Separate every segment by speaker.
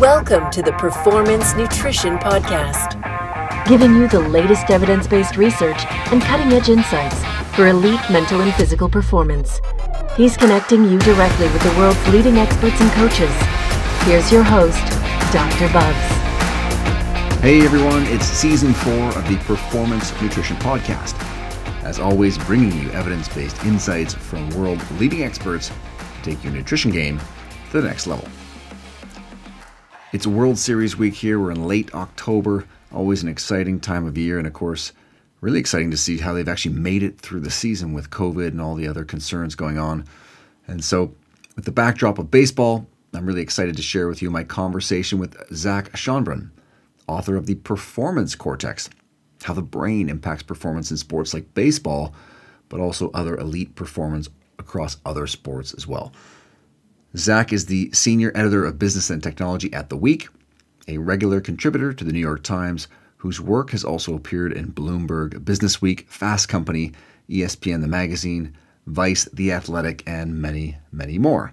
Speaker 1: Welcome to the Performance Nutrition Podcast,
Speaker 2: giving you the latest evidence based research and cutting edge insights for elite mental and physical performance. He's connecting you directly with the world's leading experts and coaches. Here's your host, Dr. Bubbs.
Speaker 3: Hey everyone, it's season four of the Performance Nutrition Podcast. As always, bringing you evidence based insights from world leading experts to take your nutrition game to the next level. It's World Series week here. We're in late October, always an exciting time of year, and of course, really exciting to see how they've actually made it through the season with COVID and all the other concerns going on. And so, with the backdrop of baseball, I'm really excited to share with you my conversation with Zach Schonbrun, author of The Performance Cortex How the Brain Impacts Performance in Sports Like Baseball, but also other elite performance across other sports as well. Zach is the senior editor of business and technology at The Week, a regular contributor to the New York Times, whose work has also appeared in Bloomberg, Business Week, Fast Company, ESPN the Magazine, Vice, The Athletic, and many, many more.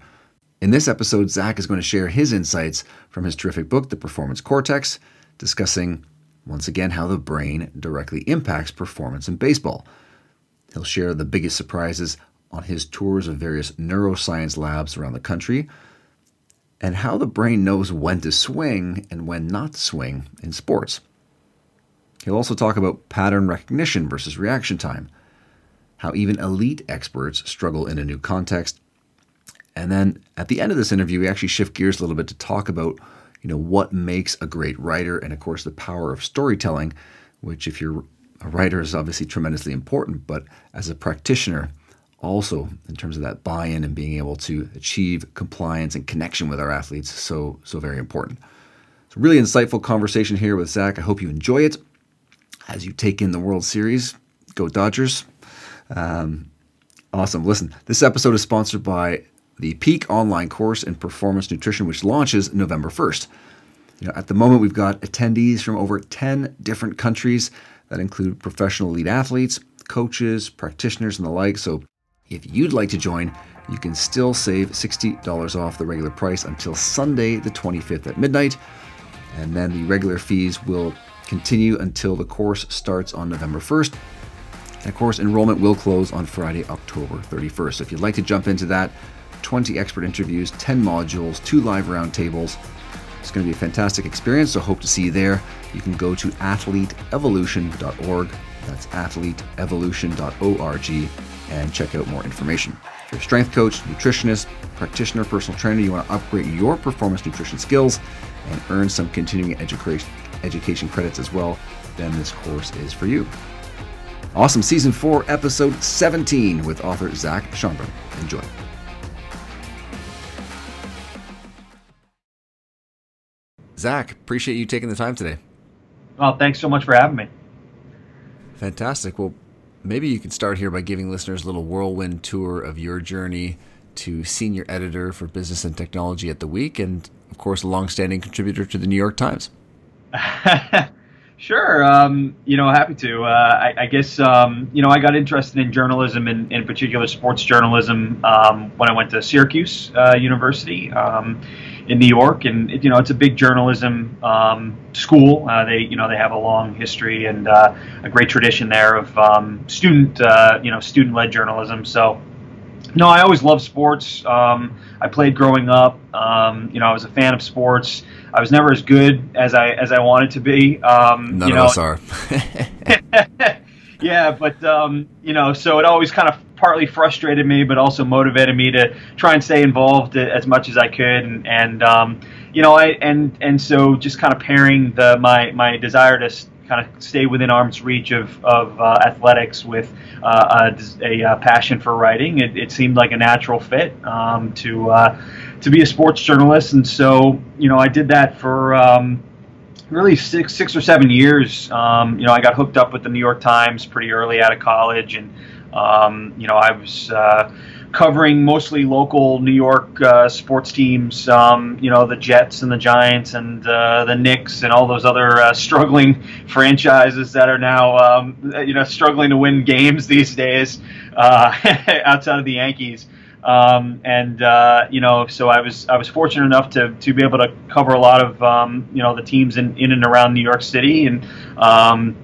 Speaker 3: In this episode, Zach is going to share his insights from his terrific book, The Performance Cortex, discussing once again how the brain directly impacts performance in baseball. He'll share the biggest surprises on his tours of various neuroscience labs around the country and how the brain knows when to swing and when not to swing in sports. He'll also talk about pattern recognition versus reaction time, how even elite experts struggle in a new context. And then at the end of this interview, we actually shift gears a little bit to talk about, you know, what makes a great writer and of course the power of storytelling, which if you're a writer is obviously tremendously important, but as a practitioner, also in terms of that buy-in and being able to achieve compliance and connection with our athletes so so very important. It's a really insightful conversation here with zach. I hope you enjoy it. As you take in the world series go dodgers. Um, awesome. Listen this episode is sponsored by the peak online course in performance nutrition which launches november 1st you know, at the moment we've got attendees from over 10 different countries that include professional elite athletes coaches practitioners and the like. So if you'd like to join, you can still save $60 off the regular price until Sunday, the 25th at midnight. And then the regular fees will continue until the course starts on November 1st. And of course, enrollment will close on Friday, October 31st. So if you'd like to jump into that, 20 expert interviews, 10 modules, two live roundtables. It's going to be a fantastic experience, so hope to see you there. You can go to athleteevolution.org. That's athleteevolution.org and check out more information. If you're a strength coach, nutritionist, practitioner, personal trainer, you want to upgrade your performance nutrition skills and earn some continuing education, education credits as well, then this course is for you. Awesome. Season 4, Episode 17 with author Zach Schonbrun. Enjoy. Zach, appreciate you taking the time today.
Speaker 4: Well, thanks so much for having me.
Speaker 3: Fantastic. Well, maybe you could start here by giving listeners a little whirlwind tour of your journey to senior editor for business and technology at the week and of course a longstanding contributor to the new york times.
Speaker 4: Sure um, you know happy to. Uh, I, I, guess um, you know i got interested in journalism and in particular sports journalism um, when i went to syracuse uh, university. Um, in New York, and you know it's a big journalism um, school. Uh, they you know they have a long history and uh, a great tradition there of um, student uh, you know student led journalism. So no, I always loved sports. Um, I played growing up. Um, you know, I was a fan of sports. I was never as good as I as I wanted to be.
Speaker 3: Um, None
Speaker 4: you
Speaker 3: know, of us are.
Speaker 4: yeah, but um, you know, so it always kind of partly frustrated me, but also motivated me to try and stay involved as much as I could. And, and um, you know, I and and so just kind of pairing the my my desire to kind of stay within arm's reach of of uh, athletics with uh, a, a, uh, passion for writing, it, it, seemed like a natural fit um, to uh, to be a sports journalist. And so, you know, I did that for. Um, really six six or seven years. Um, you know, I got hooked up with the New York Times pretty early out of college, and um, you know, I was uh, covering mostly local New York uh, sports teams. Um, you know, the Jets and the Giants and uh, the Knicks and all those other uh, struggling franchises that are now, um, you know, struggling to win games these days uh, outside of the Yankees. Um, and uh, you know, so I was I was fortunate enough to, to be able to cover a lot of um, you know the teams in, in and around New York City, and um,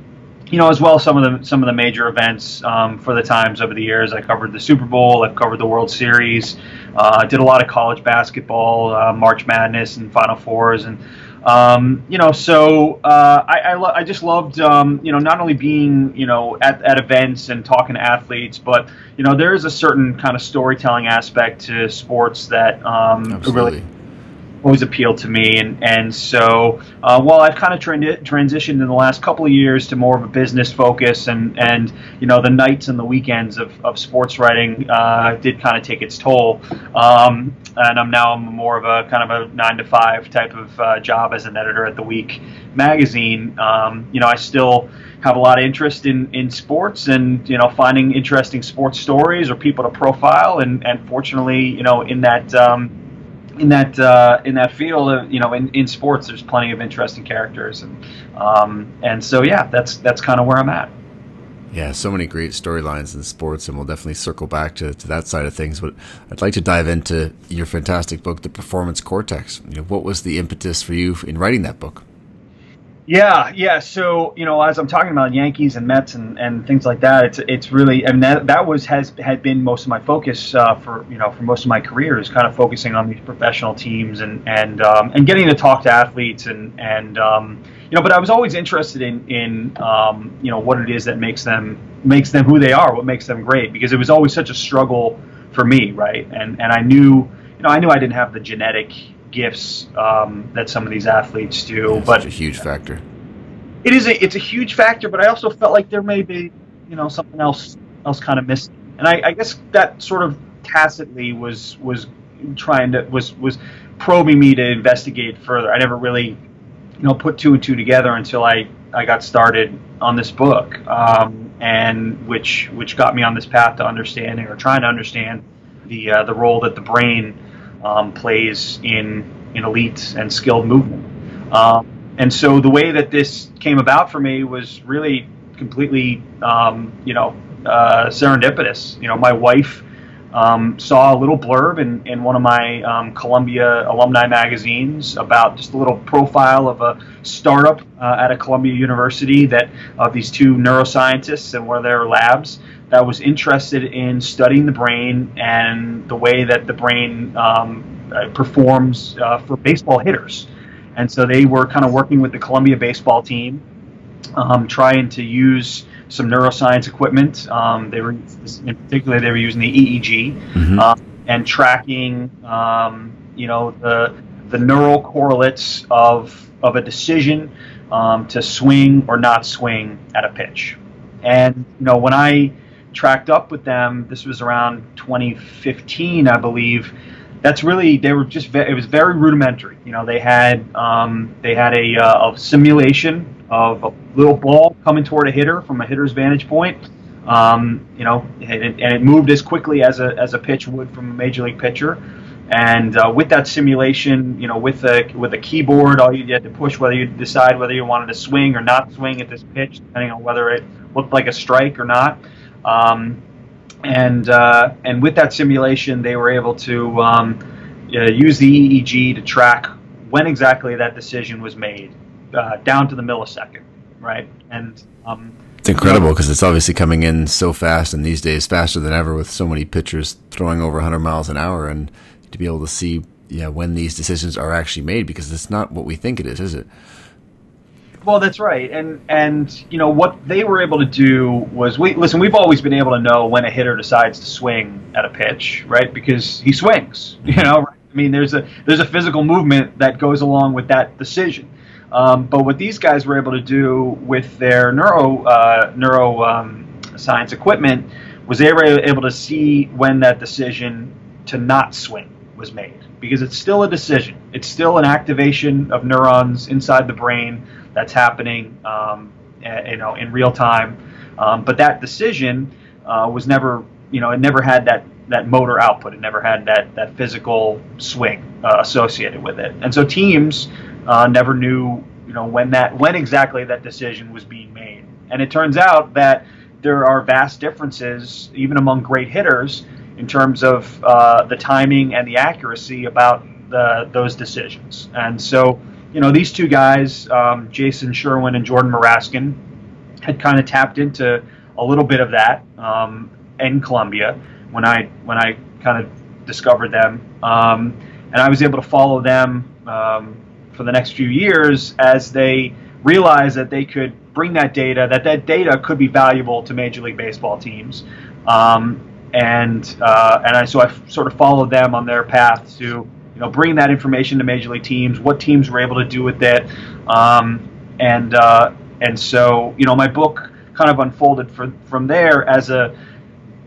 Speaker 4: you know as well some of the some of the major events um, for the Times over the years. I covered the Super Bowl, I've covered the World Series, uh, did a lot of college basketball, uh, March Madness, and Final Fours, and um, you know, so uh, I I, lo- I, just loved um, you know not only being you know at, at events and talking to athletes, but you know there is a certain kind of storytelling aspect to sports that um, really always appealed to me. And and so uh, while I've kind of transitioned in the last couple of years to more of a business focus, and and you know the nights and the weekends of, of sports writing uh, did kind of take its toll. Um, and I'm now more of a kind of a nine to five type of uh, job as an editor at the Week magazine. Um, you know, I still have a lot of interest in, in sports and you know finding interesting sports stories or people to profile and, and fortunately you know in that um, in that uh, in that field, of, you know, in, in sports, there's plenty of interesting characters, and um, and so yeah, that's that's kind of where I'm at.
Speaker 3: Yeah, so many great storylines in sports, and we'll definitely circle back to, to that side of things. But I'd like to dive into your fantastic book, The Performance Cortex. You know, what was the impetus for you in writing that book?
Speaker 4: Yeah, yeah. So you know, as I'm talking about Yankees and Mets and, and things like that, it's it's really mean that that was has had been most of my focus uh, for you know for most of my career is kind of focusing on these professional teams and and um, and getting to talk to athletes and and um, you know, but I was always interested in in um, you know what it is that makes them makes them who they are, what makes them great, because it was always such a struggle for me, right? And and I knew you know I knew I didn't have the genetic gifts um, that some of these athletes do.
Speaker 3: Yeah,
Speaker 4: but
Speaker 3: a huge factor.
Speaker 4: It is a it's a huge factor, but I also felt like there may be you know something else else kind of missing, and I, I guess that sort of tacitly was was trying to was was probing me to investigate further. I never really you know put two and two together until I I got started on this book, um, and which which got me on this path to understanding or trying to understand the uh, the role that the brain um, plays in in elite and skilled movement. Um, and so the way that this came about for me was really completely, um, you know, uh, serendipitous. You know, my wife um, saw a little blurb in, in one of my um, Columbia alumni magazines about just a little profile of a startup uh, at a Columbia University that of these two neuroscientists and one of their labs that was interested in studying the brain and the way that the brain um, uh, performs uh, for baseball hitters. And so they were kind of working with the Columbia baseball team, um, trying to use some neuroscience equipment. Um, they were, in particular, they were using the EEG mm-hmm. uh, and tracking, um, you know, the the neural correlates of of a decision um, to swing or not swing at a pitch. And you know, when I tracked up with them. This was around 2015, I believe. That's really they were just ve- it was very rudimentary. You know, they had um, they had a, uh, a, simulation of a little ball coming toward a hitter from a hitter's vantage point. Um, you know, and it, and it, moved as quickly as a as a pitch would from a major league pitcher. And uh, with that simulation, you know, with a with a keyboard, all you had to push whether you decide whether you wanted to swing or not swing at this pitch, depending on whether it looked like a strike or not. Um, and uh, and with that simulation, they were able to um, uh, use the EEG to track when exactly that decision was made, uh, down to the millisecond, right? And um,
Speaker 3: it's incredible because it's obviously coming in so fast, and these days faster than ever, with so many pitchers throwing over 100 miles an hour, and to be able to see yeah when these decisions are actually made because it's not what we think it is, is it?
Speaker 4: Well, that's right, and and you know what they were able to do was we listen. We've always been able to know when a hitter decides to swing at a pitch, right? Because he swings. You know, I mean, there's a there's a physical movement that goes along with that decision. Um, but what these guys were able to do with their neuro uh, neuro um, science equipment was they were able to see when that decision to not swing was made because it's still a decision. It's still an activation of neurons inside the brain that's happening, um, you know, in real time. Um, but that decision uh, was never, you know, it never had that that motor output. It never had that that physical swing uh, associated with it. And so teams uh, never knew, you know, when that when exactly that decision was being made. And it turns out that there are vast differences, even among great hitters, in terms of uh, the timing and the accuracy about the, those decisions. And so, you know, these two guys, um, Jason Sherwin and Jordan Muraskin, had kind of tapped into a little bit of that um, in Columbia when I when I kind of discovered them, um, and I was able to follow them um, for the next few years as they realized that they could bring that data, that that data could be valuable to Major League Baseball teams. Um, and uh, and I, so I sort of followed them on their path to you know bring that information to major league teams, what teams were able to do with it, um, and uh, and so you know my book kind of unfolded for, from there as a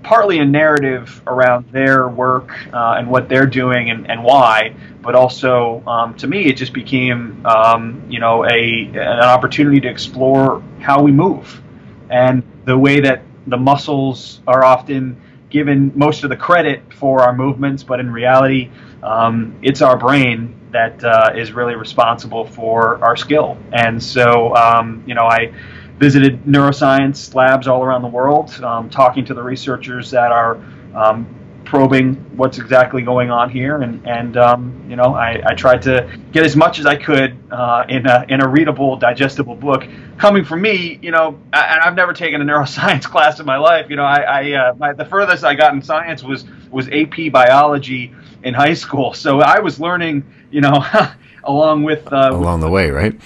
Speaker 4: partly a narrative around their work uh, and what they're doing and, and why, but also um, to me it just became um, you know a an opportunity to explore how we move and the way that the muscles are often given most of the credit for our movements, but in reality, um, it's our brain that uh, is really responsible for our skill. And so, um, you know, I visited neuroscience labs all around the world, um, talking to the researchers that are um, probing what's exactly going on here, and and um, you know I, I, tried to get as much as I could uh, in a in a readable, digestible book. Coming from me, you know, and I've never taken a neuroscience class in my life. You know, I, I uh, my, the furthest I got in science was was AP biology in high school, so I was learning, you know. along with uh,
Speaker 3: along the way, right?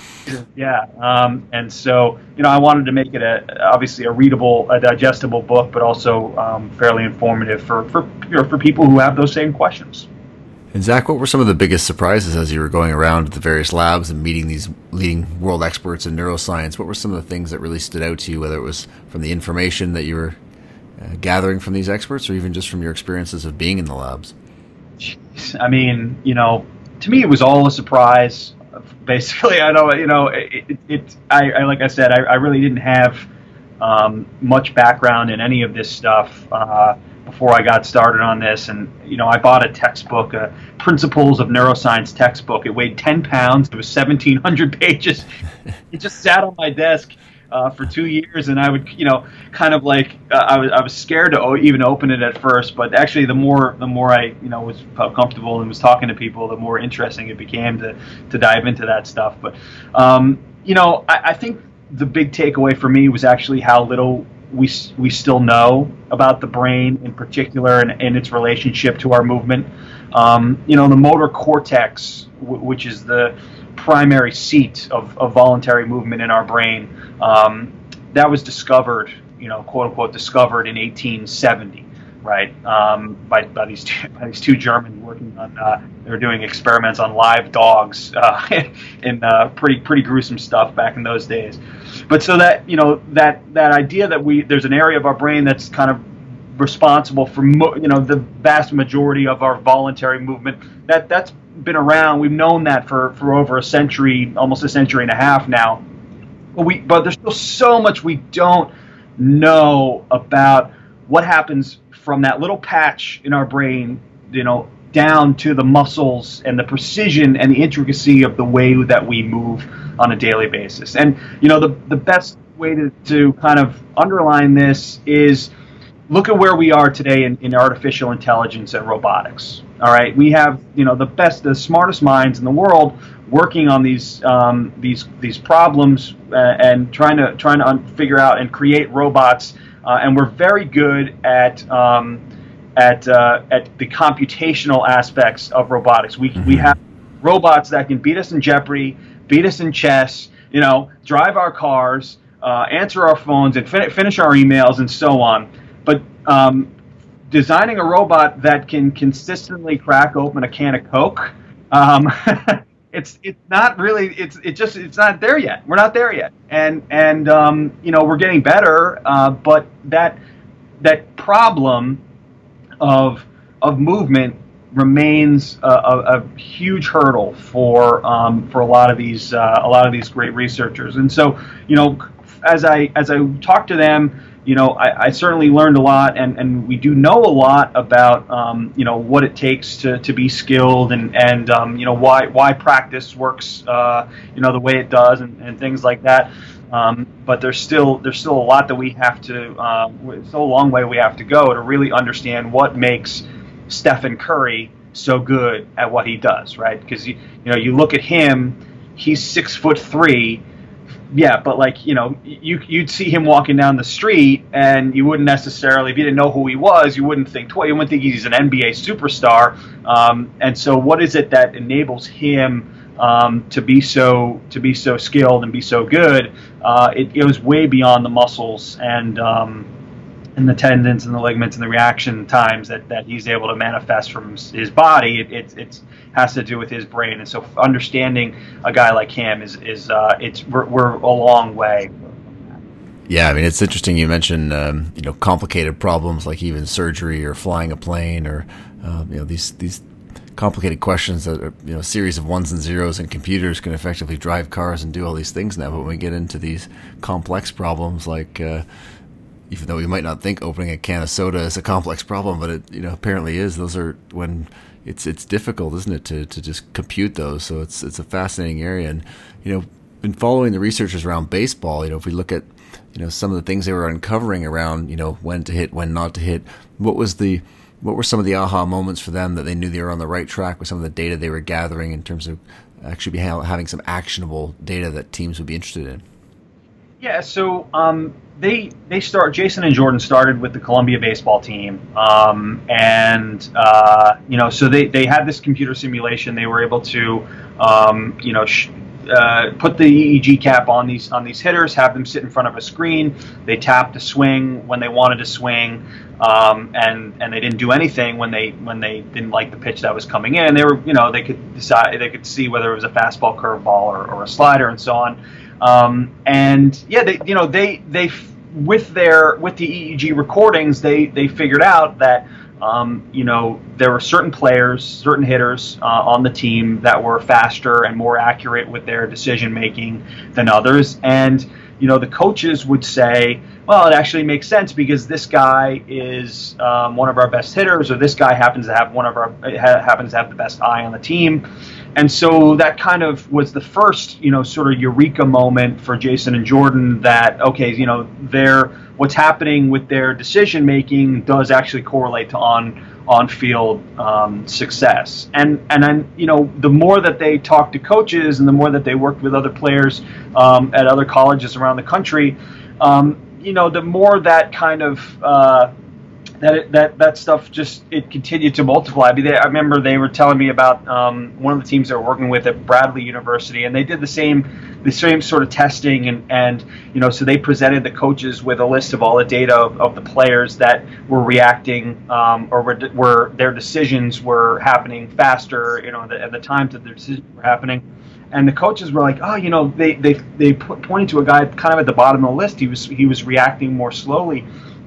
Speaker 4: Yeah, um, and so you know, I wanted to make it a obviously a readable, a digestible book, but also um, fairly informative for for you know, for people who have those same questions.
Speaker 3: And Zach, what were some of the biggest surprises as you were going around the various labs and meeting these leading world experts in neuroscience? What were some of the things that really stood out to you, whether it was from the information that you were uh, gathering from these experts, or even just from your experiences of being in the labs?
Speaker 4: I mean, you know, to me, it was all a surprise. Basically, I know you know it. it, it I, I, like I said, I, I really didn't have um, much background in any of this stuff uh, before I got started on this, and you know, I bought a textbook, a Principles of Neuroscience textbook. It weighed ten pounds. It was seventeen hundred pages. it just sat on my desk uh, for two years, and I would, you know, kind of like uh, I was I was scared to o- even open it at first, but actually the more the more I you know was comfortable and was talking to people, the more interesting it became to to dive into that stuff. But um, you know, I, I think the big takeaway for me was actually how little we we still know about the brain in particular and, and its relationship to our movement. Um, you know, the motor cortex, w- which is the primary seat of, of voluntary movement in our brain. Um, that was discovered, you know, quote unquote, discovered in 1870, right? Um, by, by these two, by these two Germans working on, uh, they were doing experiments on live dogs uh, uh, pretty pretty gruesome stuff back in those days. But so that you know that that idea that we there's an area of our brain that's kind of responsible for mo- you know the vast majority of our voluntary movement that that's been around. We've known that for, for over a century, almost a century and a half now. But we but there's still so much we don't know about what happens from that little patch in our brain, you know, down to the muscles and the precision and the intricacy of the way that we move on a daily basis. And you know, the the best way to, to kind of underline this is look at where we are today in, in artificial intelligence and robotics. All right, we have you know the best, the smartest minds in the world working on these um, these these problems uh, and trying to trying to un- figure out and create robots. Uh, and we're very good at um, at uh, at the computational aspects of robotics. We mm-hmm. we have robots that can beat us in Jeopardy, beat us in chess. You know, drive our cars, uh, answer our phones, and fin- finish our emails, and so on um, designing a robot that can consistently crack open a can of Coke, um, it's it's not really it's it just it's not there yet. We're not there yet, and and um, you know we're getting better, uh, but that that problem of of movement remains a, a, a huge hurdle for um, for a lot of these uh, a lot of these great researchers. And so, you know, as I as I talked to them, you know, I, I, certainly learned a lot, and, and we do know a lot about, um, you know, what it takes to, to be skilled, and and um, you know why why practice works, uh, you know, the way it does, and, and things like that. Um, but there's still there's still a lot that we have to, uh, a long way we have to go to really understand what makes Stephen Curry so good at what he does, right? Because you you know you look at him, he's six foot three yeah, but like you know, you you'd see him walking down the street, and you wouldn't necessarily, if you didn't know who he was, you wouldn't think twice. You wouldn't think he's an NBA superstar. Um, and so, what is it that enables him um, to be so to be so skilled and be so good? Uh, it goes way beyond the muscles and um, and the tendons and the ligaments and the reaction times that, that he's able to manifest from his body, it, it it's has to do with his brain. And so understanding a guy like him is is uh, it's we're, we're, a long way.
Speaker 3: Yeah, I mean it's interesting. You mentioned um, you know complicated problems like even surgery or flying a plane or uh, you know these these complicated questions that are, you know a series of ones and zeros and computers can effectively drive cars and do all these things now. But when we get into these complex problems like uh, even though we might not think opening a can of soda is a complex problem, but it you know apparently is. Those are when it's it's difficult, isn't it, to, to just compute those? So it's it's a fascinating area, and you know, in following the researchers around baseball, you know, if we look at you know some of the things they were uncovering around you know when to hit, when not to hit, what was the what were some of the aha moments for them that they knew they were on the right track with some of the data they were gathering in terms of actually having some actionable data that teams would be interested in?
Speaker 4: Yeah, so um, they they start. Jason and Jordan started with the Columbia baseball team, um, and uh, you know, so they, they had this computer simulation. They were able to, um, you know, sh- uh, put the EEG cap on these on these hitters, have them sit in front of a screen. They tapped to swing when they wanted to swing, um, and and they didn't do anything when they when they didn't like the pitch that was coming in. They were you know they could decide they could see whether it was a fastball, curveball, or, or a slider, and so on. Um, and yeah, they you know they they with their with the EEG recordings they they figured out that um, you know there were certain players, certain hitters uh, on the team that were faster and more accurate with their decision making than others, and you know the coaches would say, well, it actually makes sense because this guy is um, one of our best hitters, or this guy happens to have one of our happens to have the best eye on the team and so that kind of was the first, you know, sort of eureka moment for Jason and Jordan that okay, you know, their what's happening with their decision making does actually correlate to on on field um, success. And and then you know, the more that they talked to coaches and the more that they worked with other players um, at other colleges around the country, um, you know, the more that kind of uh, that that that stuff just it continued to multiply. I, mean, they, I remember they were telling me about um, one of the teams they were working with at Bradley University, and they did the same the same sort of testing, and and you know, so they presented the coaches with a list of all the data of, of the players that were reacting um, or were, were their decisions were happening faster, you know, the, at the times that their decisions were happening. And the coaches were like, oh, you know, they they they pointed to a guy kind of at the bottom of the list. He was he was reacting more slowly,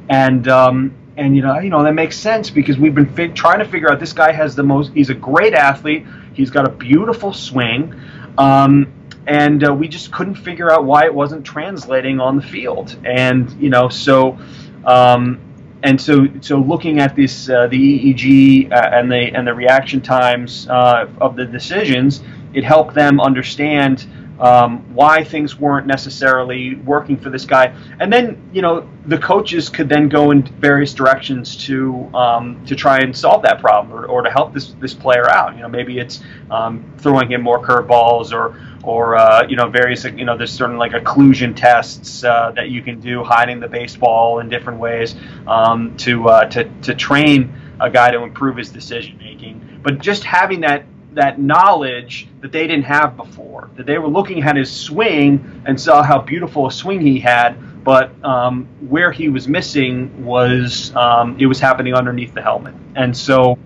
Speaker 4: and um, and you know, you know that makes sense because we've been trying to figure out this guy has the most. He's a great athlete. He's got a beautiful swing, um, and uh, we just couldn't figure out why it wasn't translating on the field. And you know, so. Um, and so, so looking at this, uh, the EEG uh, and the and the reaction times uh, of the decisions, it helped them understand um, why things weren't necessarily working for this guy, and then you know the coaches could then go in various directions to um, to try and solve that problem or, or, to help this this player out. You know, maybe it's um, throwing him more curveballs or or uh, you know various you know there's certain like occlusion tests uh, that you can do hiding the baseball in different ways um, to uh, to to train a guy to improve his decision making. But just having that that knowledge that they didn't have before. That they were looking at his swing and saw how beautiful a swing he had, but um, where he was missing was um, it was happening underneath the helmet. And so,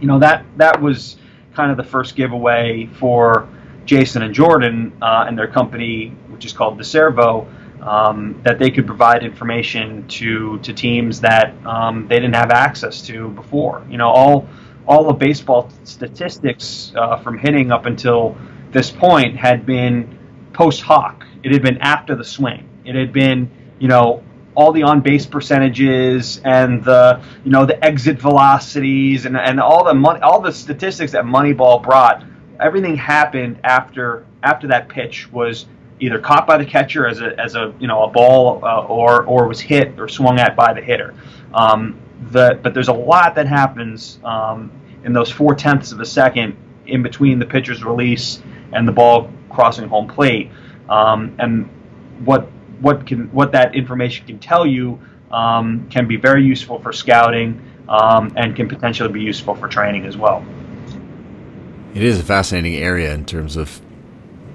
Speaker 4: you know that that was kind of the first giveaway for Jason and Jordan uh, and their company, which is called DeCervo. Um, that they could provide information to to teams that um, they didn't have access to before. You know, all all of baseball statistics uh, from hitting up until this point had been post hoc. It had been after the swing. It had been, you know, all the on base percentages and the you know the exit velocities and, and all the money, all the statistics that Moneyball brought. Everything happened after after that pitch was either caught by the catcher as a as a you know a ball uh, or or was hit or swung at by the hitter. Um, but there's a lot that happens um, in those four tenths of a second in between the pitcher's release and the ball crossing home plate. Um, and what what can what that information can tell you um, can be very useful for scouting um, and can potentially be useful for training as well.
Speaker 3: It is a fascinating area in terms of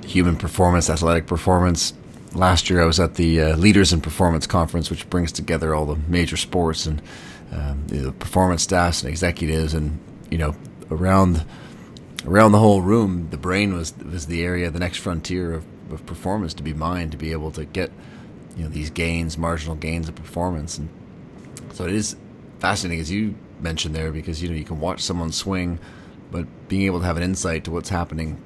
Speaker 3: human performance, athletic performance. Last year, I was at the uh, Leaders in Performance conference, which brings together all the major sports and um, the performance staffs and executives, and you know, around around the whole room, the brain was was the area, the next frontier of, of performance to be mined, to be able to get you know these gains, marginal gains of performance, and so it is fascinating as you mentioned there because you know you can watch someone swing, but being able to have an insight to what's happening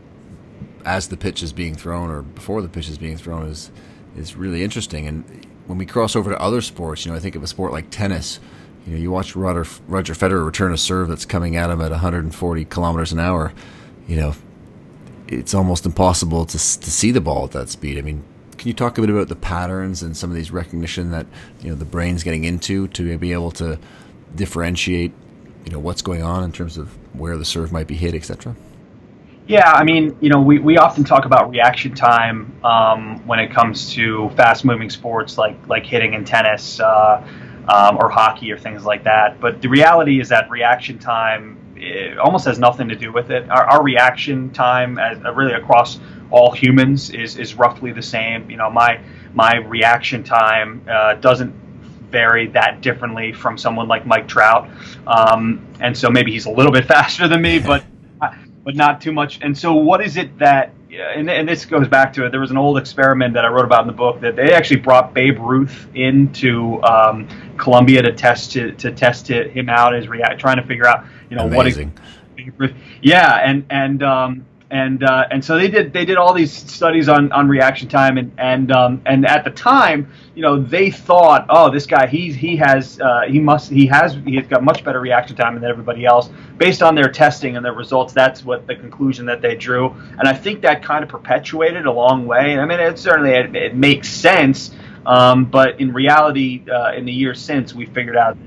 Speaker 3: as the pitch is being thrown or before the pitch is being thrown is is really interesting. And when we cross over to other sports, you know, I think of a sport like tennis. You know, you watch Roger, Roger Federer return a serve that's coming at him at 140 kilometers an hour. You know, it's almost impossible to to see the ball at that speed. I mean, can you talk a bit about the patterns and some of these recognition that you know the brain's getting into to be able to differentiate, you know, what's going on in terms of where the serve might be hit, etc.
Speaker 4: Yeah, I mean, you know, we, we often talk about reaction time um, when it comes to fast moving sports like like hitting in tennis uh, um, or hockey or things like that. But the reality is that reaction time almost has nothing to do with it. Our, our reaction time, as, uh, really across all humans, is is roughly the same. You know, my my reaction time uh, doesn't vary that differently from someone like Mike Trout, um, and so maybe he's a little bit faster than me, but but not too much. And so, what is it that? And, and this goes back to it. There was an old experiment that I wrote about in the book that they actually brought Babe Ruth into um, Columbia to test to, to test him out as react, trying to figure out you know
Speaker 3: Amazing.
Speaker 4: what. Yeah, and and um, and uh, and so they did they did all these studies on, on reaction time and and um, and at the time you know they thought oh this guy he's he has uh, he must he has he's got much better reaction time than everybody else. Based on their testing and their results that's what the conclusion that they drew. And I think that kind of perpetuated a long way. And I mean it certainly it, it makes sense um, but in reality uh, in the years since we figured out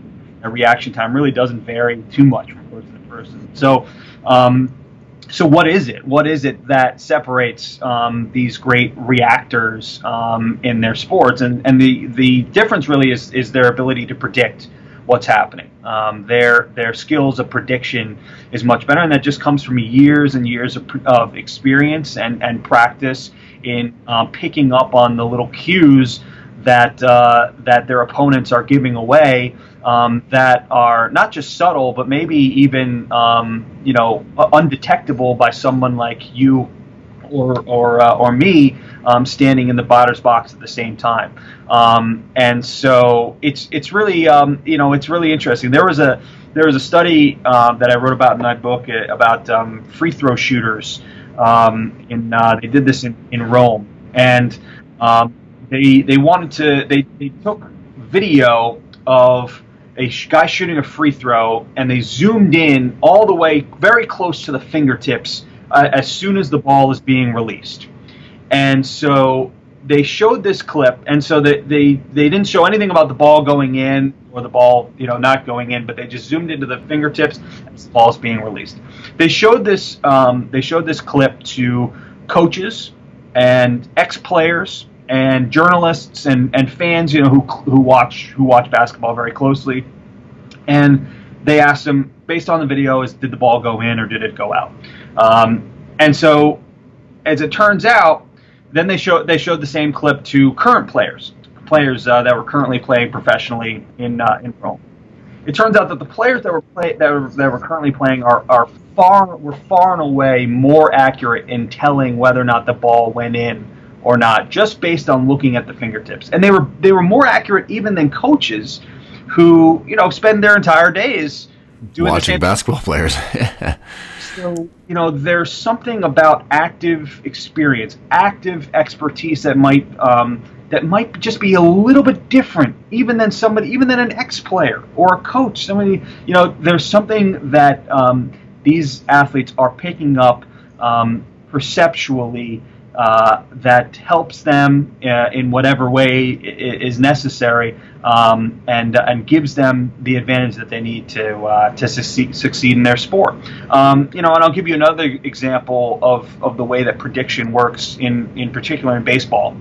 Speaker 4: that reaction time really doesn't vary too much from person to person. So um, so what is it? What is it that separates um, these great reactors um, in their sports? And and the the difference really is is their ability to predict what's happening. Um, their their skills of prediction is much better, and that just comes from years and years of, of experience and and practice in um, picking up on the little cues that uh, that their opponents are giving away um, that are not just subtle, but maybe even um, you know undetectable by someone like you or or uh, or me um, standing in the batter's box at the same time. Um, and so it's it's really um, you know it's really interesting. There was a there was a study uh, that I wrote about in my book uh, about um, free throw shooters. in uh, they did this in, in Rome, and they they wanted to they, they took video of a guy shooting a free throw, and they zoomed in all the way very close to the fingertips uh, as soon as the ball is being released. And so they showed this clip, and so they, they they didn't show anything about the ball going in or the ball you know not going in, but they just zoomed into the fingertips as the ball is being released. They showed this um, they showed this clip to coaches and ex players and journalists and, and fans, you know, who, who watch who watch basketball very closely, and they asked them based on the video is did the ball go in or did it go out? Um, and so, as it turns out, then they showed they showed the same clip to current players, players uh, that were currently playing professionally in uh, in Rome. It turns out that the players that were play, that were, that were currently playing are, are far were far and away more accurate in telling whether or not the ball went in or not, just based on looking at the fingertips. And they were they were more accurate even than coaches, who you know spend their entire days
Speaker 3: doing watching basketball players.
Speaker 4: so you know, there's something about active experience, active expertise that might um, that might just be a little bit different, even than somebody, even than an ex-player or a coach. Somebody, you know, there's something that um, these athletes are picking up um, perceptually uh, that helps them uh, in whatever way is necessary um, and and gives them the advantage that they need to uh, to succeed, succeed in their sport. Um, you know, and I'll give you another example of, of the way that prediction works in in particular in baseball.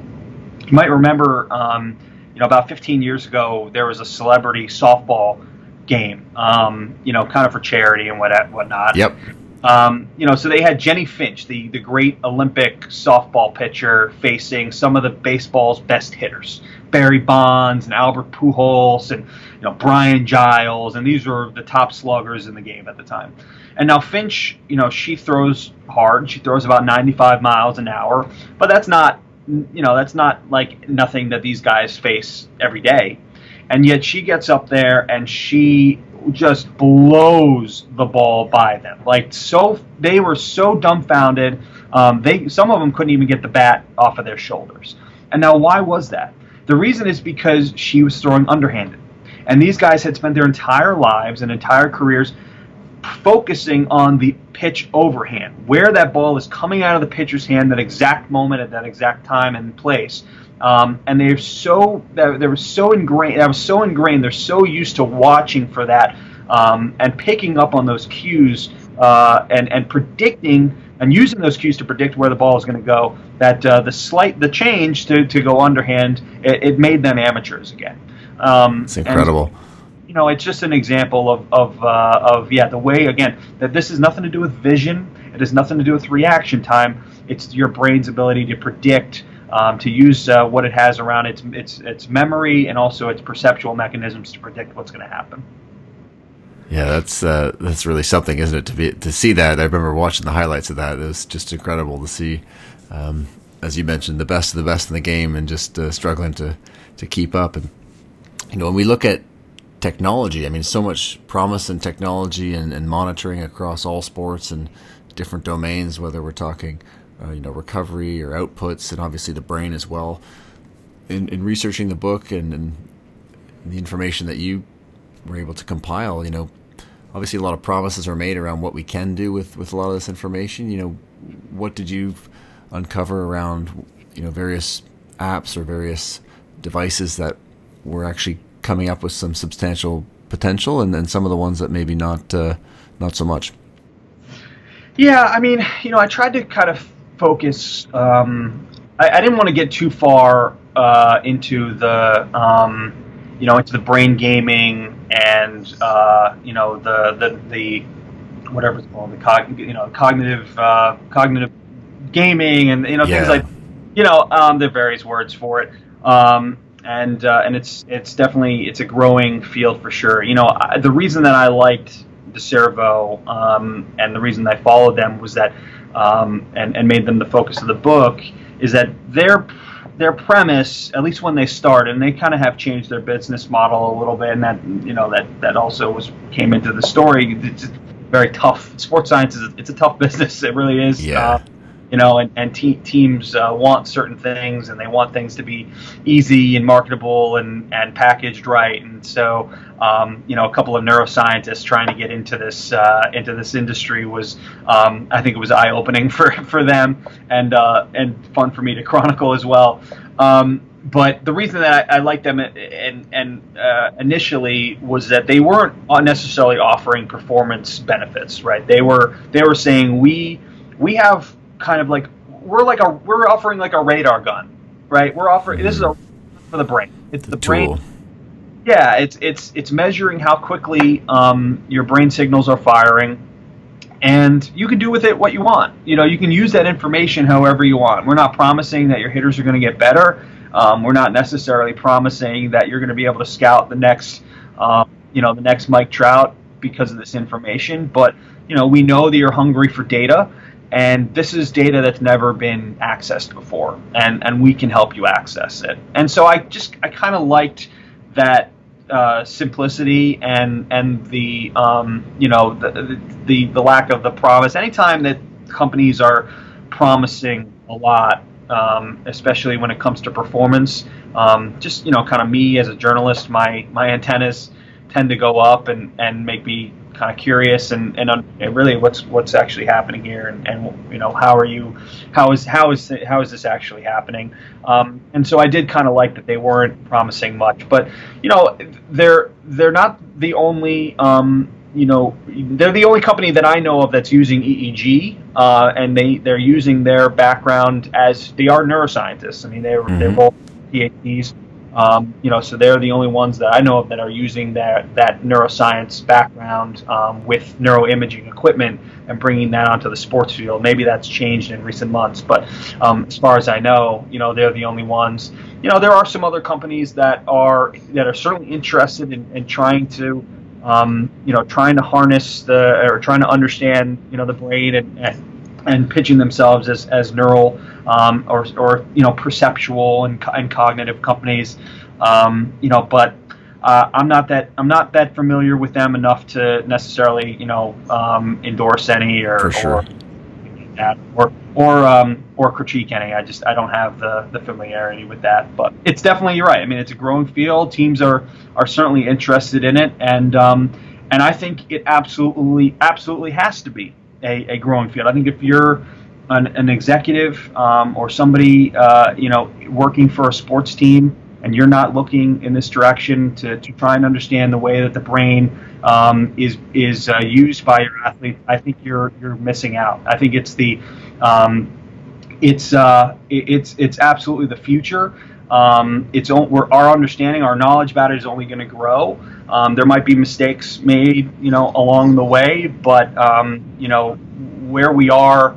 Speaker 4: You might remember, um, you know, about 15 years ago there was a celebrity softball game, um, you know, kind of for charity and what whatnot.
Speaker 3: Yep.
Speaker 4: Um, you know, so they had Jennie Finch, the, the great Olympic softball pitcher, facing some of the baseball's best hitters, Barry Bonds and Albert Pujols and you know Brian Giles, and these were the top sluggers in the game at the time. And now Finch, you know, she throws hard. She throws about 95 miles an hour, but that's not, you know, that's not like nothing that these guys face every day. And yet she gets up there and she just blows the ball by them. Like so, they were so dumbfounded. Um, they some of them couldn't even get the bat off of their shoulders. And now, why was that? The reason is because she was throwing underhanded, and these guys had spent their entire lives and entire careers focusing on the pitch overhand, where that ball is coming out of the pitcher's hand, that exact moment at that exact time and place. Um, and they're so they were so ingrained. That was so ingrained. They're so used to watching for that um, and picking up on those cues uh, and and predicting and using those cues to predict where the ball is going to go. That uh, the slight the change to, to go underhand it, it made them amateurs again.
Speaker 3: Um, it's incredible.
Speaker 4: And, you know, it's just an example of of uh, of yeah the way again that this has nothing to do with vision. It has nothing to do with reaction time. It's your brain's ability to predict um, to use uh, what it has around its its its memory and also its perceptual mechanisms to predict what's going to happen.
Speaker 3: Yeah, that's uh, that's really something, isn't it? To be to see that. I remember watching the highlights of that. It was just incredible to see, um, as you mentioned, the best of the best in the game, and just uh, struggling to to keep up. And you know, when we look at technology, I mean, so much promise in technology and, and monitoring across all sports and different domains. Whether we're talking uh, you know recovery or outputs, and obviously the brain as well. In, in researching the book and, and the information that you were able to compile, you know, obviously a lot of promises are made around what we can do with, with a lot of this information. You know, what did you uncover around you know various apps or various devices that were actually coming up with some substantial potential, and then some of the ones that maybe not uh, not so much.
Speaker 4: Yeah, I mean, you know, I tried to kind of focus. Um, I, I, didn't want to get too far uh, into the, um, you know, into the brain gaming and uh, you know the the the whatever it's called, the cog, you know, cognitive uh, cognitive gaming and you know yeah. things like, you know, um, there are various words for it. Um, and uh, and it's it's definitely it's a growing field for sure. You know, I, the reason that I liked Decervo um, and the reason I followed them was that um, and, and made them the focus of the book is that their their premise, at least when they start, and they kind of have changed their business model a little bit, and that you know that that also was came into the story. It's very tough. Sports science is it's a tough business. It really is.
Speaker 3: Yeah. Uh,
Speaker 4: you know, and, and te- teams uh, want certain things, and they want things to be easy and marketable and, and packaged right. And so, um, you know, a couple of neuroscientists trying to get into this uh, into this industry was, um, I think, it was eye opening for, for them and uh, and fun for me to chronicle as well. Um, but the reason that I, I liked them and, and uh, initially was that they weren't necessarily offering performance benefits, right? They were they were saying we we have kind of like we're like a we're offering like a radar gun, right? We're offering this is a for the brain. It's the, the brain. Yeah, it's it's it's measuring how quickly um, your brain signals are firing, and you can do with it what you want. You know, you can use that information however you want. We're not promising that your hitters are going to get better. Um, we're not necessarily promising that you're going to be able to scout the next, um, you know, the next Mike Trout because of this information. But you know, we know that you're hungry for data and this is data that's never been accessed before and and we can help you access it and so i just i kind of liked that uh, simplicity and and the um, you know the, the the lack of the promise anytime that companies are promising a lot um, especially when it comes to performance. Um, just you know, kind of me as a journalist, my my antennas tend to go up and, and make me kind of curious and, and, and really what's what's actually happening here and, and you know how are you how is how is how is this actually happening? Um, and so I did kind of like that they weren't promising much but you know they're they're not the only um, you know they're the only company that I know of that's using EEG uh, and they they're using their background as they are neuroscientists. I mean they're mm-hmm. they're both PhDs um, you know, so they're the only ones that I know of that are using that that neuroscience background um, with neuroimaging equipment and bringing that onto the sports field. Maybe that's changed in recent months, but um, as far as I know, you know, they're the only ones. You know, there are some other companies that are that are certainly interested in, in trying to, um, you know, trying to harness the or trying to understand, you know, the brain and, and, and pitching themselves as as neural um, or, or you know perceptual and, and cognitive companies. Um, you know, but uh, I'm not that I'm not that familiar with them enough to necessarily you know um, endorse any or
Speaker 3: sure.
Speaker 4: or that or or um, or critique any. I just I don't have the, the familiarity with that. But it's definitely you're right. I mean, it's a growing field. Teams are are certainly interested in it, and um, and I think it absolutely absolutely has to be a, a growing field. I think if you're an, an executive um, or somebody uh, you know working for a sports team and you're not looking in this direction to, to try and understand the way that the brain um, is is uh, used by your athlete, I think you're you're missing out. I think it's the um, it's uh, it's it's absolutely the future. Um, it's we're, our understanding, our knowledge about it is only going to grow. Um, there might be mistakes made, you know, along the way, but um, you know where we are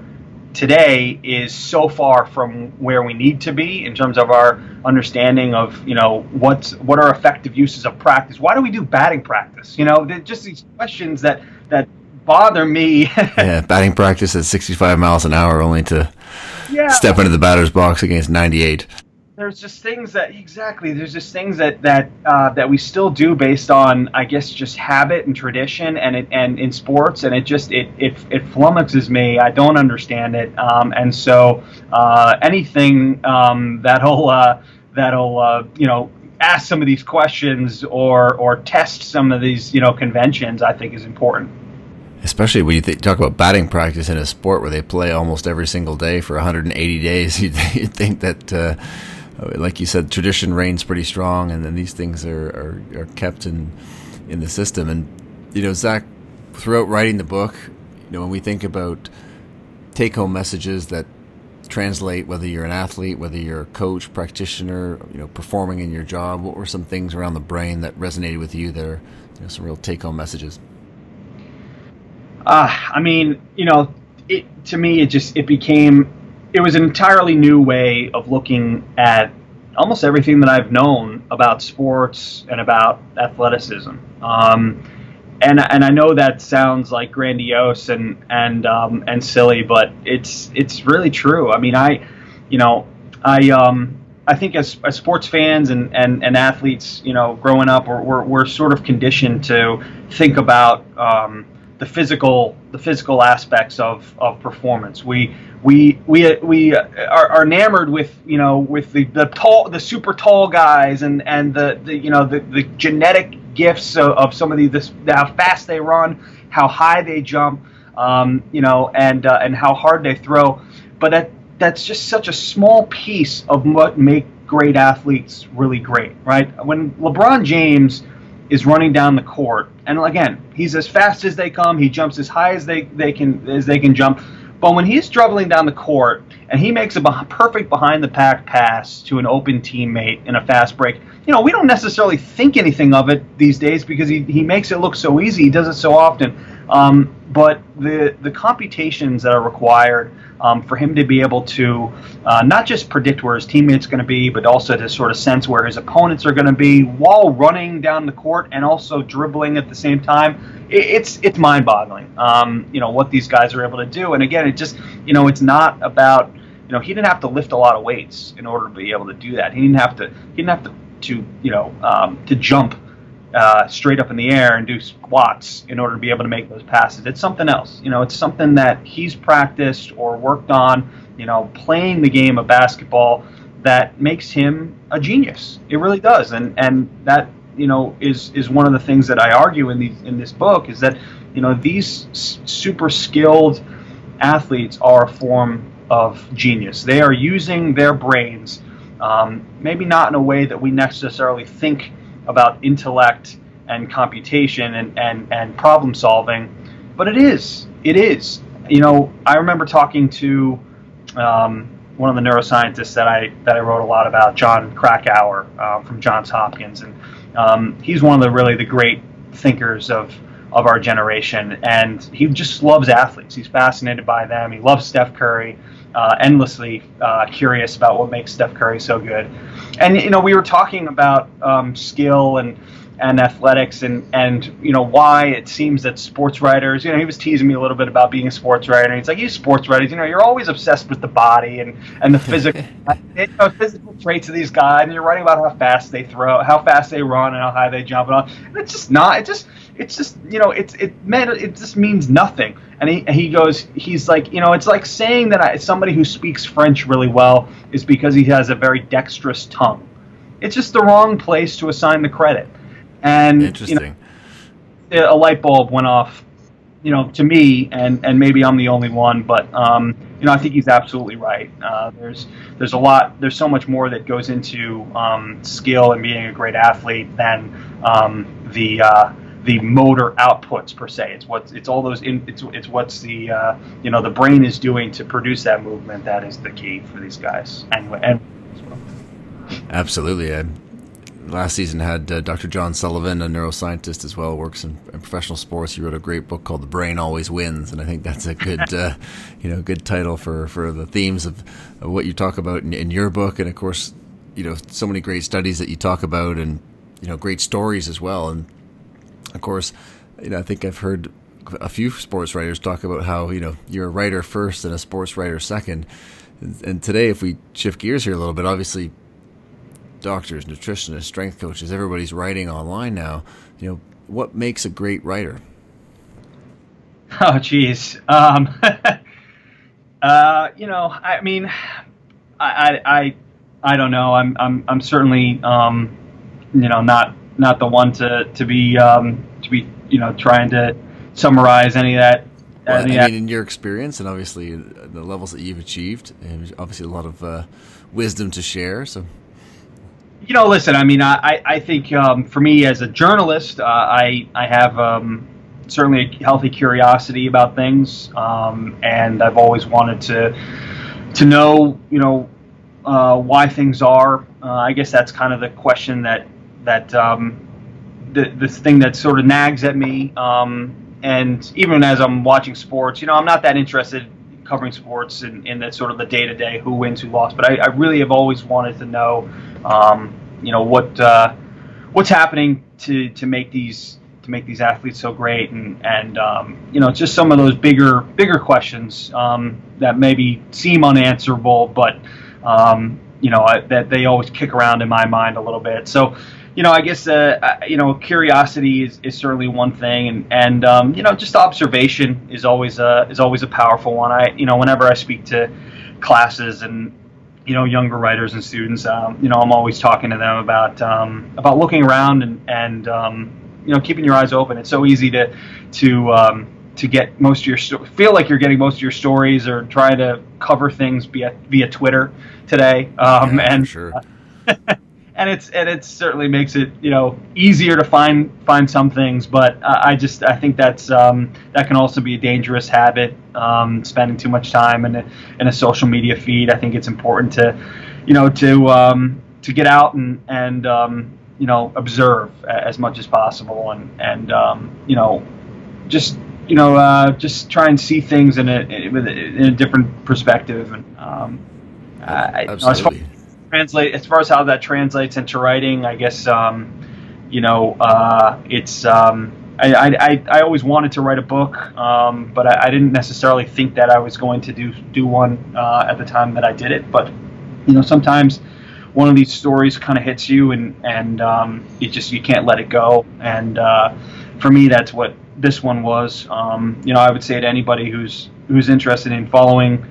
Speaker 4: today is so far from where we need to be in terms of our understanding of you know what's what are effective uses of practice why do we do batting practice you know just these questions that that bother me
Speaker 3: yeah batting practice at 65 miles an hour only to yeah. step into the batter's box against 98
Speaker 4: there's just things that exactly there's just things that that uh, that we still do based on I guess just habit and tradition and it and in sports and it just it it, it flummoxes me. I don't understand it. Um, and so uh, anything um, that'll uh, that'll uh, you know ask some of these questions or or test some of these you know conventions I think is important.
Speaker 3: Especially when you th- talk about batting practice in a sport where they play almost every single day for 180 days you'd, you'd think that uh, uh, like you said, tradition reigns pretty strong, and then these things are, are, are kept in in the system. And you know, Zach, throughout writing the book, you know, when we think about take home messages that translate whether you're an athlete, whether you're a coach, practitioner, you know, performing in your job, what were some things around the brain that resonated with you that are you know, some real take home messages?
Speaker 4: Uh, I mean, you know, it, to me, it just it became it was an entirely new way of looking at almost everything that I've known about sports and about athleticism. Um, and and I know that sounds like grandiose and and um, and silly, but it's it's really true. I mean, I, you know, I um, I think as, as sports fans and, and, and athletes, you know, growing up, we're, we're, we're sort of conditioned to think about um, the physical the physical aspects of, of performance. We we we we are, are enamored with you know with the, the tall the super tall guys and and the, the you know the, the genetic gifts of, of some of the this, how fast they run, how high they jump, um, you know, and uh, and how hard they throw. But that that's just such a small piece of what make great athletes really great, right? When LeBron James is running down the court, and again, he's as fast as they come. He jumps as high as they, they can as they can jump but when he's dribbling down the court and he makes a perfect behind the pack pass to an open teammate in a fast break, you know, we don't necessarily think anything of it these days because he, he makes it look so easy. He does it so often. Um, but the the computations that are required um, for him to be able to uh, not just predict where his teammates going to be, but also to sort of sense where his opponents are going to be while running down the court and also dribbling at the same time. It, it's it's mind boggling. Um, you know what these guys are able to do, and again, it just you know it's not about you know he didn't have to lift a lot of weights in order to be able to do that. He didn't have to he didn't have to to you know um, to jump uh, straight up in the air and do squats in order to be able to make those passes. It's something else. You know, it's something that he's practiced or worked on. You know, playing the game of basketball that makes him a genius. It really does, and and that you know is is one of the things that I argue in these in this book is that you know these s- super skilled athletes are a form of genius. They are using their brains, um, maybe not in a way that we necessarily think about intellect and computation and, and, and problem solving, but it is. It is. You know, I remember talking to um, one of the neuroscientists that I that I wrote a lot about, John Krakauer uh, from Johns Hopkins, and um, he's one of the really the great thinkers of of our generation, and he just loves athletes. He's fascinated by them. He loves Steph Curry, uh, endlessly uh, curious about what makes Steph Curry so good. And you know, we were talking about um, skill and and athletics and and you know why it seems that sports writers you know he was teasing me a little bit about being a sports writer and he's like you sports writers you know you're always obsessed with the body and and the physical you know, physical traits of these guys and you're writing about how fast they throw how fast they run and how high they jump and all. And it's just not it just it's just you know it's it meant it just means nothing. And he, he goes he's like you know it's like saying that I, somebody who speaks french really well is because he has a very dexterous tongue. It's just the wrong place to assign the credit and
Speaker 3: Interesting.
Speaker 4: You know, a light bulb went off, you know, to me, and and maybe I'm the only one, but um, you know, I think he's absolutely right. Uh, there's there's a lot, there's so much more that goes into um, skill and being a great athlete than um, the uh, the motor outputs per se. It's what it's all those in, it's it's what's the uh, you know the brain is doing to produce that movement that is the key for these guys and and.
Speaker 3: Absolutely. I, last season had uh, Dr. John Sullivan, a neuroscientist as well, works in, in, professional sports. He wrote a great book called "The Brain Always Wins," and I think that's a good, uh, you know, good title for, for the themes of, of what you talk about in, in, your book, and of course, you know, so many great studies that you talk about, and you know, great stories as well. And of course, you know, I think I've heard a few sports writers talk about how you know you're a writer first and a sports writer second. And, and today, if we shift gears here a little bit, obviously doctors, nutritionists, strength coaches, everybody's writing online now. You know, what makes a great writer?
Speaker 4: Oh, geez. Um, uh, you know, I mean, I, I, I, don't know. I'm, I'm, I'm certainly, um, you know, not, not the one to, to be, um, to be, you know, trying to summarize any of that.
Speaker 3: Well, I mean, in your experience, and obviously the levels that you've achieved, and obviously a lot of uh, wisdom to share. So,
Speaker 4: you know, listen. I mean, I I think um, for me as a journalist, uh, I I have um, certainly a healthy curiosity about things, um, and I've always wanted to to know, you know, uh, why things are. Uh, I guess that's kind of the question that that um, the this thing that sort of nags at me. Um, and even as I'm watching sports, you know, I'm not that interested covering sports and, in that sort of the day to day who wins, who lost. But I, I, really have always wanted to know, um, you know, what uh, what's happening to, to make these to make these athletes so great, and and um, you know, just some of those bigger bigger questions um, that maybe seem unanswerable, but um, you know, I, that they always kick around in my mind a little bit. So you know, I guess uh, you know, curiosity is, is certainly one thing, and and um, you know, just observation is always a is always a powerful one. I you know, whenever I speak to classes and you know younger writers and students, um, you know, I'm always talking to them about um, about looking around and and um, you know keeping your eyes open. It's so easy to to um, to get most of your feel like you're getting most of your stories or try to cover things via via Twitter today, um,
Speaker 3: yeah,
Speaker 4: and
Speaker 3: sure.
Speaker 4: and it's and it certainly makes it you know easier to find find some things but i just i think that's um, that can also be a dangerous habit um, spending too much time in a, in a social media feed i think it's important to you know to um, to get out and and um, you know observe as much as possible and and um, you know just you know uh, just try and see things in a in a different perspective and um,
Speaker 3: Absolutely.
Speaker 4: Translate as far as how that translates into writing. I guess um, you know uh, it's. Um, I, I, I always wanted to write a book, um, but I, I, didn't necessarily think that I was going to do do one uh, at the time that I did it. But you know, sometimes one of these stories kind of hits you and and um, you just you can't let it go. And uh, for me, that's what this one was. Um, you know, I would say to anybody who's who's interested in following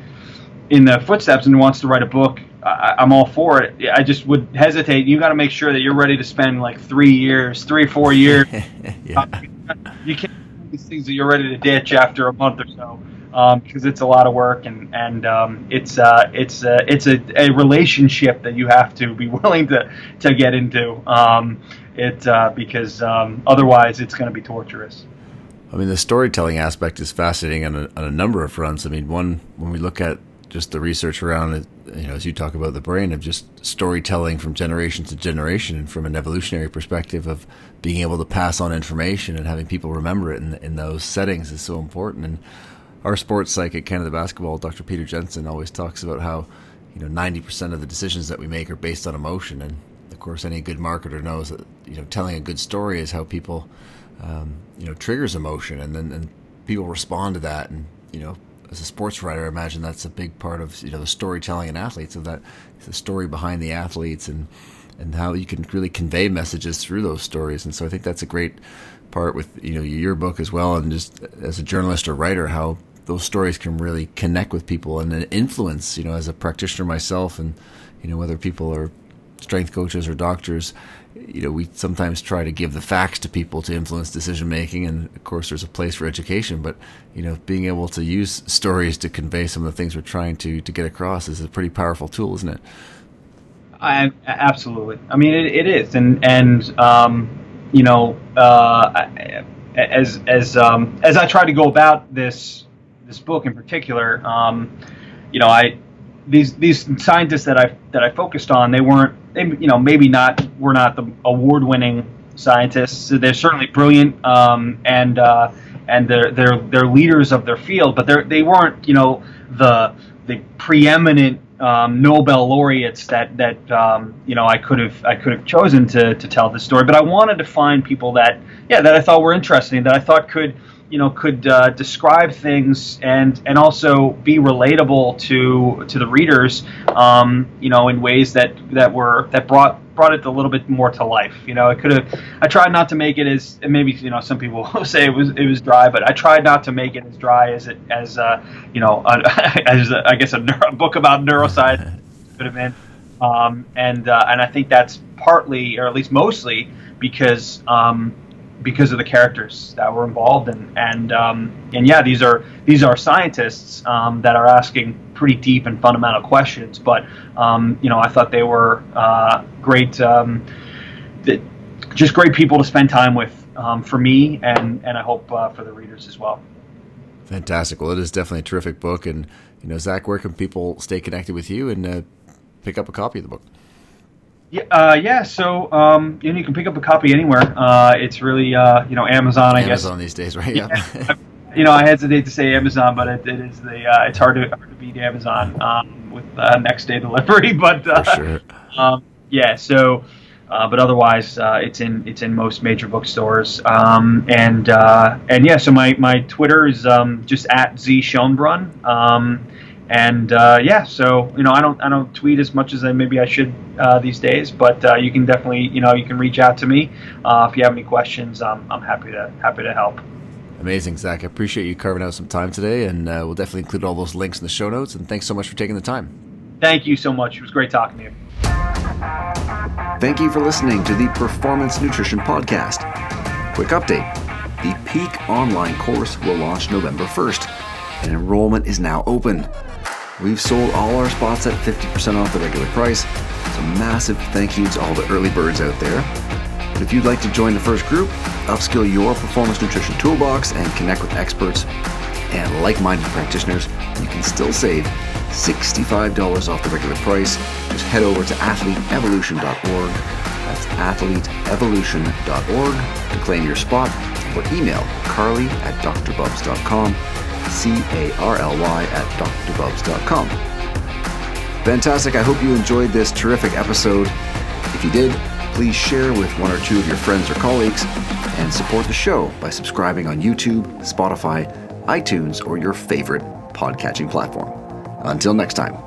Speaker 4: in the footsteps and wants to write a book, I, am all for it. I just would hesitate. You got to make sure that you're ready to spend like three years, three four years. yeah. uh, you can't these things that you're ready to ditch after a month or so because um, it's a lot of work and and um, it's uh, it's uh, it's a, a relationship that you have to be willing to to get into. Um, it uh, because um, otherwise it's going to be torturous.
Speaker 3: I mean, the storytelling aspect is fascinating on a, on a number of fronts. I mean, one when we look at just the research around it, you know, as you talk about the brain of just storytelling from generation to generation, and from an evolutionary perspective of being able to pass on information and having people remember it in, in those settings is so important. And our sports psychic, Canada Basketball, Dr. Peter Jensen, always talks about how you know 90% of the decisions that we make are based on emotion, and of course, any good marketer knows that you know telling a good story is how people um, you know triggers emotion, and then and people respond to that, and you know. As a sports writer, I imagine that's a big part of you know the storytelling in athletes of that the story behind the athletes and and how you can really convey messages through those stories. And so I think that's a great part with you know your book as well, and just as a journalist or writer, how those stories can really connect with people and influence. You know, as a practitioner myself, and you know whether people are strength coaches or doctors, you know, we sometimes try to give the facts to people to influence decision making, and of course, there's a place for education. But you know, being able to use stories to convey some of the things we're trying to to get across is a pretty powerful tool, isn't it?
Speaker 4: I absolutely. I mean, it, it is, and and um, you know, uh, as as um, as I try to go about this this book in particular, um, you know, I these these scientists that I that I focused on, they weren't, they, you know, maybe not we're not the award winning scientists. They're certainly brilliant, um, and uh, and they're they're they're leaders of their field, but they they weren't, you know, the the preeminent um, Nobel laureates that that um, you know I could have I could have chosen to to tell this story, but I wanted to find people that yeah that I thought were interesting, that I thought could you know could uh, describe things and and also be relatable to to the readers, um, you know, in ways that that were that brought brought it a little bit more to life. You know, I could have. I tried not to make it as maybe you know some people say it was it was dry, but I tried not to make it as dry as it as uh, you know as a, I guess a, neuro, a, book about neuroscience could have been. Um, and uh, and I think that's partly, or at least mostly, because um, because of the characters that were involved and and um, and yeah these are these are scientists um, that are asking pretty deep and fundamental questions. But um, you know I thought they were uh, great um, just great people to spend time with um, for me and and I hope uh, for the readers as well.
Speaker 3: Fantastic. Well it is definitely a terrific book. And you know Zach where can people stay connected with you and uh, pick up a copy of the book
Speaker 4: yeah, uh, yeah. So um, you know, you can pick up a copy anywhere. Uh, it's really uh, you know Amazon, I
Speaker 3: Amazon
Speaker 4: guess.
Speaker 3: Amazon these days, right? Yeah.
Speaker 4: yeah. you know, I hesitate to say Amazon, but it, it is the uh, it's hard to hard to beat Amazon um, with uh, next day delivery. But uh,
Speaker 3: sure.
Speaker 4: um, yeah, so. but otherwise, it's in it's in most major bookstores, um, and and yeah. So my, my Twitter is um, just at z Schonbrun, um, and uh, yeah, so you know, I don't I don't tweet as much as I maybe I should uh, these days, but uh, you can definitely you know you can reach out to me uh, if you have any questions. Um, I'm happy to happy to help.
Speaker 3: Amazing, Zach. I appreciate you carving out some time today, and uh, we'll definitely include all those links in the show notes. And thanks so much for taking the time.
Speaker 4: Thank you so much. It was great talking to you.
Speaker 3: Thank you for listening to the Performance Nutrition Podcast. Quick update: the Peak online course will launch November 1st, and enrollment is now open. We've sold all our spots at 50% off the regular price, so massive thank you to all the early birds out there. But if you'd like to join the first group, upskill your performance nutrition toolbox, and connect with experts and like minded practitioners, you can still save $65 off the regular price. Just head over to athleteevolution.org. That's athleteevolution.org to claim your spot or email carly at drbubbs.com C A R L Y, at drbubbs.com. Fantastic. I hope you enjoyed this terrific episode. If you did, please share with one or two of your friends or colleagues and support the show by subscribing on YouTube, Spotify, iTunes, or your favorite podcatching platform. Until next time.